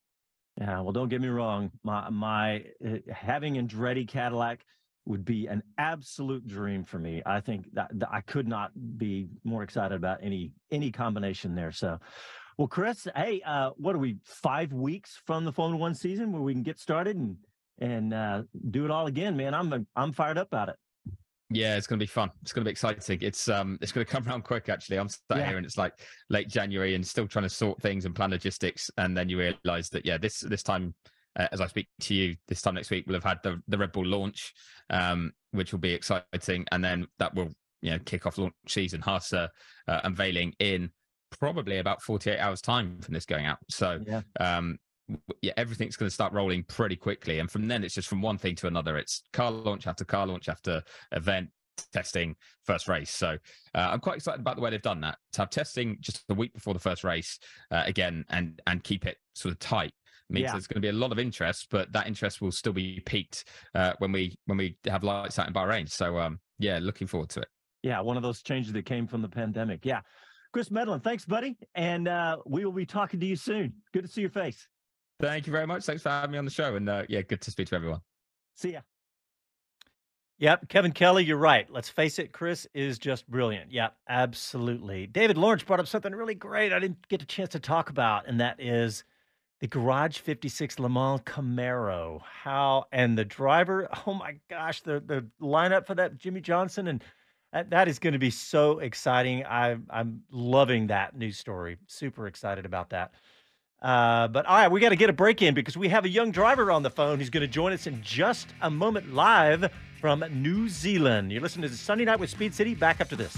Yeah, well, don't get me wrong. My my uh, having Andretti Cadillac would be an absolute dream for me. I think that, that, I could not be more excited about any any combination there. So, well, Chris, hey, uh, what are we five weeks from the Formula One season where we can get started and and uh, do it all again, man? I'm I'm fired up about it. Yeah, it's going to be fun. It's going to be exciting. It's um, it's going to come around quick. Actually, I'm sat yeah. here and it's like late January and still trying to sort things and plan logistics. And then you realise that yeah, this this time uh, as I speak to you this time next week, we'll have had the, the Red Bull launch, um, which will be exciting, and then that will you know kick off launch season. Haas uh, unveiling in probably about 48 hours time from this going out. So yeah. Um, yeah, everything's going to start rolling pretty quickly, and from then it's just from one thing to another. It's car launch after car launch after event testing first race. So uh, I'm quite excited about the way they've done that. To have testing just a week before the first race uh, again, and and keep it sort of tight means yeah. there's going to be a lot of interest, but that interest will still be peaked uh, when we when we have lights out in Bahrain. So um, yeah, looking forward to it. Yeah, one of those changes that came from the pandemic. Yeah, Chris Medland, thanks, buddy, and uh, we will be talking to you soon. Good to see your face. Thank you very much. Thanks for having me on the show, and uh, yeah, good to speak to everyone. See ya. Yep, Kevin Kelly, you're right. Let's face it, Chris is just brilliant. Yep, absolutely. David Lawrence brought up something really great I didn't get a chance to talk about, and that is the Garage 56 Le Mans Camaro. How and the driver, (laughs) oh my gosh, the the lineup for that Jimmie Johnson and that, is going to be so exciting. I I'm loving that news story. Super excited about that. Uh, but all right, we got to get a break in because we have a young driver on the phone who's going to join us in just a moment live from New Zealand. You're listening to Sunday Night with Speed City. Back after this.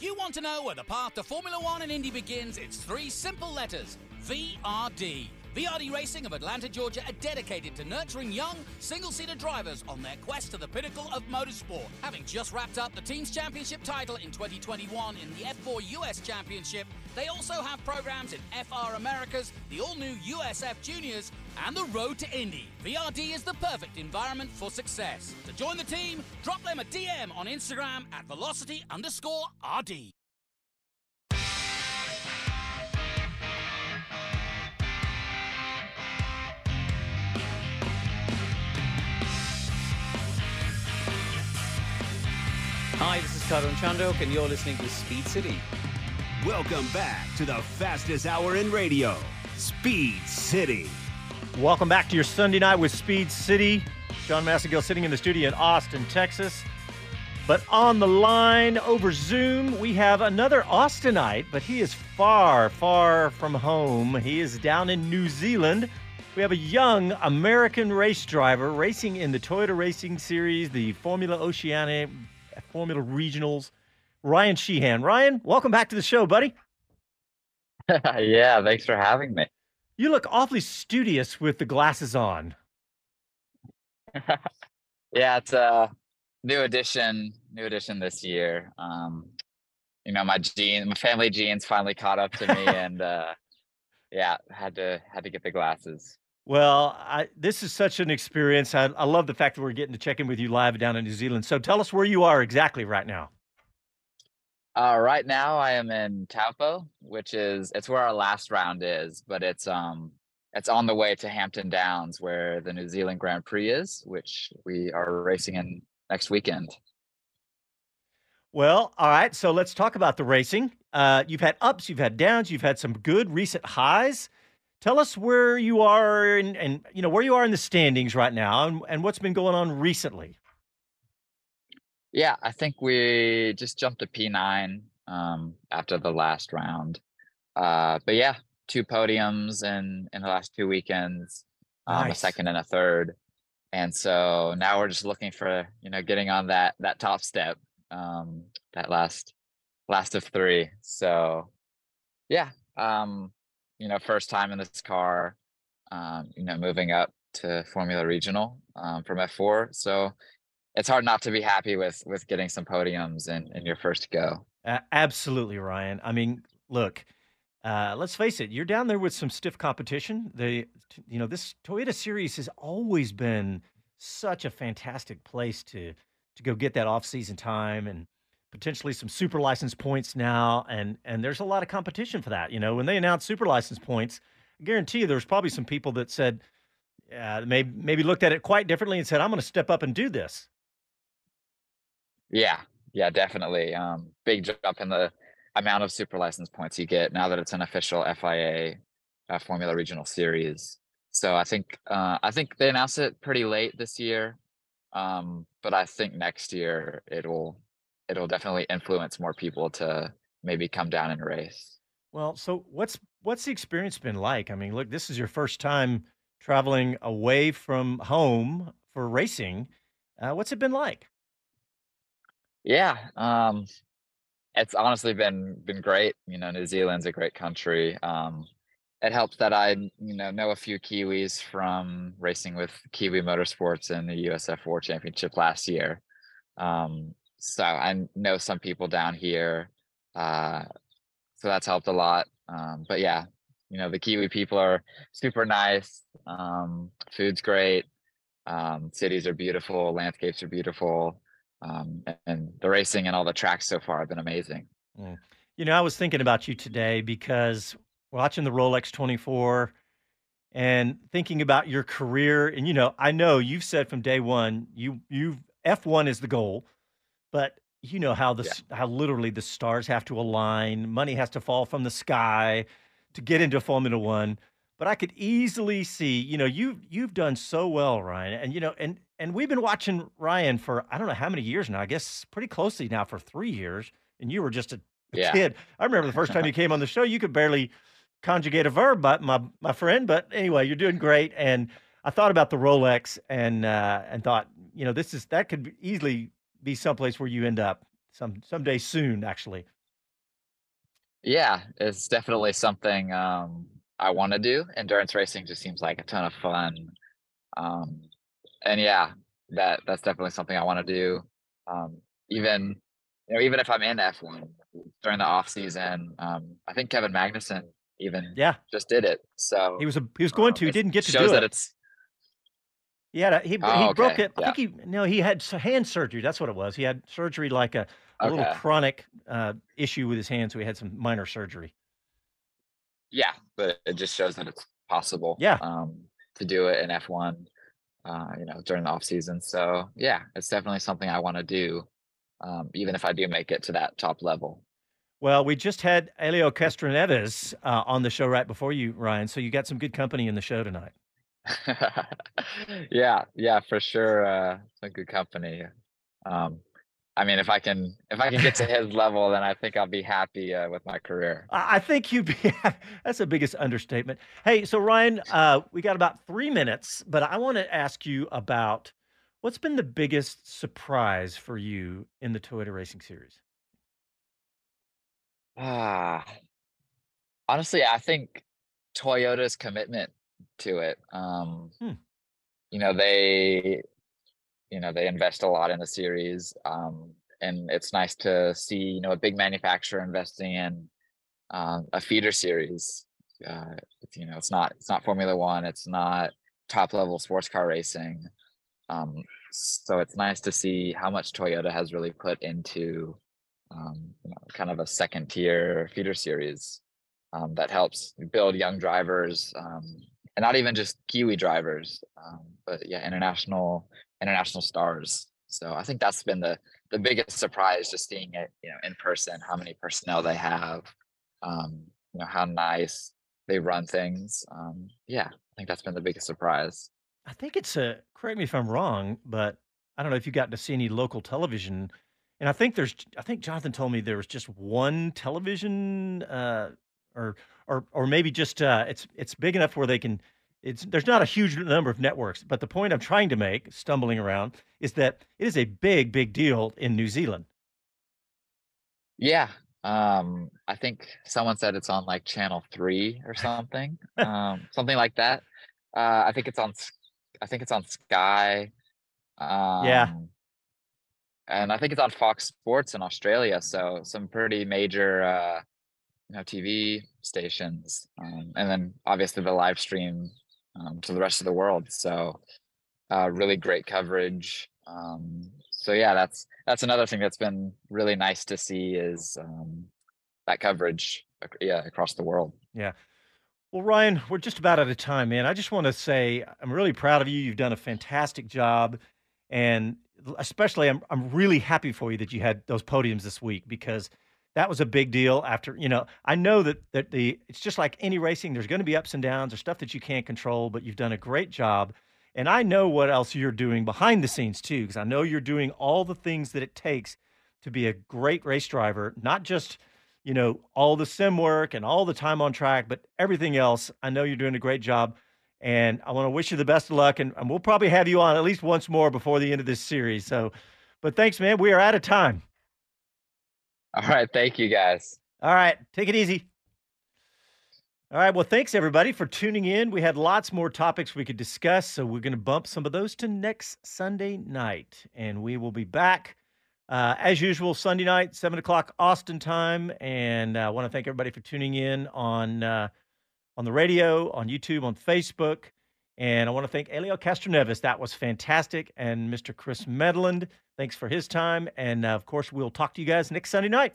If you want to know where the path to Formula One and Indy begins, it's three simple letters VRD. VRD Racing of Atlanta, Georgia are dedicated to nurturing young, single seater drivers on their quest to the pinnacle of motorsport. Having just wrapped up the Team's Championship title in 2021 in the F4 US Championship, they also have programs in FR Americas, the all new USF Juniors, and the Road to Indy. VRD is the perfect environment for success. To join the team, drop them a DM on Instagram at velocity underscore RD. Hi, this is Karun Chandhok, and you're listening to Speed City. Welcome back to the fastest hour in radio, Speed City. Welcome back to your Sunday night with Speed City. John Massengill sitting in the studio in Austin, Texas. But on the line over Zoom, we have another Austinite, but he is far, far from home. He is down in New Zealand. We have a young American race driver racing in the Toyota Racing Series, the Formula Oceania Formula Regionals. Ryan Sheehan. Ryan, welcome back to the show, buddy. (laughs) yeah, thanks for having me. You look awfully studious with the glasses on. (laughs) yeah, it's a new edition, new edition this year. Um, you know, my gene, my family genes finally caught up to me, (laughs) and uh, yeah, had to had to get the glasses. Well, I, this is such an experience. I, I love the fact that we're getting to check in with you live down in New Zealand. So tell us where you are exactly right now. Uh, right now, I am in Taupo, which is it's where our last round is, but it's um it's on the way to Hampton Downs, where the New Zealand Grand Prix is, which we are racing in next weekend. Well, all right. So let's talk about the racing. Uh, you've had ups, you've had downs, you've had some good recent highs. Tell us where you are and, and you know where you are in the standings right now, and, and what's been going on recently. Yeah, I think we just jumped to P9 um, after the last round. Uh, but yeah, two podiums in in the last two weekends, um, Nice. a second and a third, and so now we're just looking for you know getting on that that top step, um, that last last of three. So yeah, um, you know, first time in this car, um, you know, moving up to Formula Regional um, from F4. So it's hard not to be happy with with getting some podiums in in your first go. Uh, absolutely, Ryan. I mean, look, uh, let's face it. You're down there with some stiff competition. The, you know, this Toyota Series has always been such a fantastic place to to go get that off-season time and potentially some super license points now. And and there's a lot of competition for that. You know, when they announced super license points, I guarantee you there's probably some people that said, uh, maybe maybe looked at it quite differently and said, I'm going to step up and do this. Yeah, yeah, definitely. Um, big jump in the amount of super license points you get now that it's an official FIA uh, Formula Regional Series. So I think uh, I think they announced it pretty late this year, um, but I think next year it'll it'll definitely influence more people to maybe come down and race. Well, so what's what's the experience been like? I mean, look, this is your first time traveling away from home for racing. Uh, what's it been like? Yeah, um, it's honestly been been great. You know, New Zealand's a great country. Um, it helps that I, you know, know a few Kiwis from racing with Kiwi Motorsports in the USF4 Championship last year. Um, so I know some people down here. Uh, so that's helped a lot. Um, but yeah, you know, the Kiwi people are super nice. Um, food's great. Um, cities are beautiful. Landscapes are beautiful. Um, and the racing and all the tracks so far have been amazing. Mm. You know, I was thinking about you today because watching the Rolex 24 and thinking about your career. And, you know, I know you've said from day one, you, you've F1 is the goal, but you know how the, s how literally the stars have to align, money has to fall from the sky to get into Formula One. But I could easily see, you know, you've you've done so well, Ryan, and you know, and and we've been watching Ryan for I don't know how many years now. I guess pretty closely now for three years, and you were just a, a Yeah. kid. I remember the first time you (laughs) came on the show, you could barely conjugate a verb, but my my friend. But anyway, you're doing great, and I thought about the Rolex and uh, and thought, you know, this is that could easily be someplace where you end up some someday soon, actually. Yeah, it's definitely something um, I want to do. Endurance racing just seems like a ton of fun. Um, and yeah, that that's definitely something I want to do. Um, even you know, even if I'm in F1 during the off season, um, I think Kevin Magnussen even Yeah. just did it. So He was a, he was going um, to, he didn't get to shows do that it. it's He had a, he Oh, he broke okay, it. I yeah. think he no he had hand surgery. That's what it was. He had surgery like a, a little chronic uh, issue with his hand, so he had some minor surgery. yeah, but it just shows that it's possible. Yeah. Um, to do it in F1, uh, you know, during the off season. So yeah, it's definitely something I want to do, um, even if I do make it to that top level. Well, we just had Helio Castroneves uh, on the show right before you, Ryan. So you got some good company in the show tonight. (laughs) yeah, yeah, for sure. Uh, some good company. Um, I mean, if I can, if I can get to his level, then I think I'll be happy uh, with my career. I I think you'd be. that's the biggest understatement. Hey, so Ryan, uh, we got about three minutes, but I want to ask you about what's been the biggest surprise for you in the Toyota Racing Series. Ah, honestly, I think Toyota's commitment to it. Um, Hmm. you know, they, you know, they invest a lot in the series, um, and it's nice to see, you know, a big manufacturer investing in um, a feeder series. Uh, you know, it's not it's not Formula One, it's not top level sports car racing. Um, so it's nice to see how much Toyota has really put into um, you know, kind of a second tier feeder series um, that helps build young drivers um, and not even just Kiwi drivers, um, but yeah, international international stars. So I think that's been the the biggest surprise just seeing it, you know, in person, how many personnel they have, um, you know, how nice they run things. Um, yeah, I think that's been the biggest surprise. I think it's a correct me if I'm wrong, but I don't know if you got to see any local television. And I think there's I think Jonathan told me there was just one television uh, or or or maybe just uh, it's it's big enough where they can it's there's not a huge number of networks, but the point I'm trying to make, stumbling around, is that it is a big, big deal in New Zealand. Yeah. Um, I think someone said it's on like channel three or something. um, something like that. Uh, I think it's on I think it's on Sky. Um, yeah. And I think it's on Fox Sports in Australia. So some pretty major uh, you know TV stations, um, and then obviously the live stream um, to the rest of the world. So uh, really great coverage. Um, so yeah, that's that's another thing that's been really nice to see is um, that coverage. Yeah, across the world. Yeah. Well, Ryan, we're just about out of time, man. I just want to say I'm really proud of you. You've done a fantastic job, and especially I'm I'm really happy for you that you had those podiums this week because that was a big deal after you know i know that that the it's just like any racing there's going to be ups and downs or stuff that you can't control but you've done a great job. And i know what else you're doing behind the scenes too because i know you're doing all the things that it takes to be a great race driver not just you know all the sim work and all the time on track but everything else. I know you're doing a great job and i want to wish you the best of luck and, and we'll probably have you on at least once more before the end of this series. So but thanks man. We are out of time all right. Thank you, guys. All right. Take it easy. All right. Well, thanks everybody for tuning in. We had lots more topics we could discuss, so we're going to bump some of those to next Sunday night, and we will be back uh, as usual Sunday night, seven o'clock Austin time. And uh, I want to thank everybody for tuning in on uh, on the radio, on YouTube, on Facebook. And I want to thank Helio Castroneves. That was fantastic. And Mr. Chris Medland, thanks for his time. And uh, of course, we'll talk to you guys next Sunday night.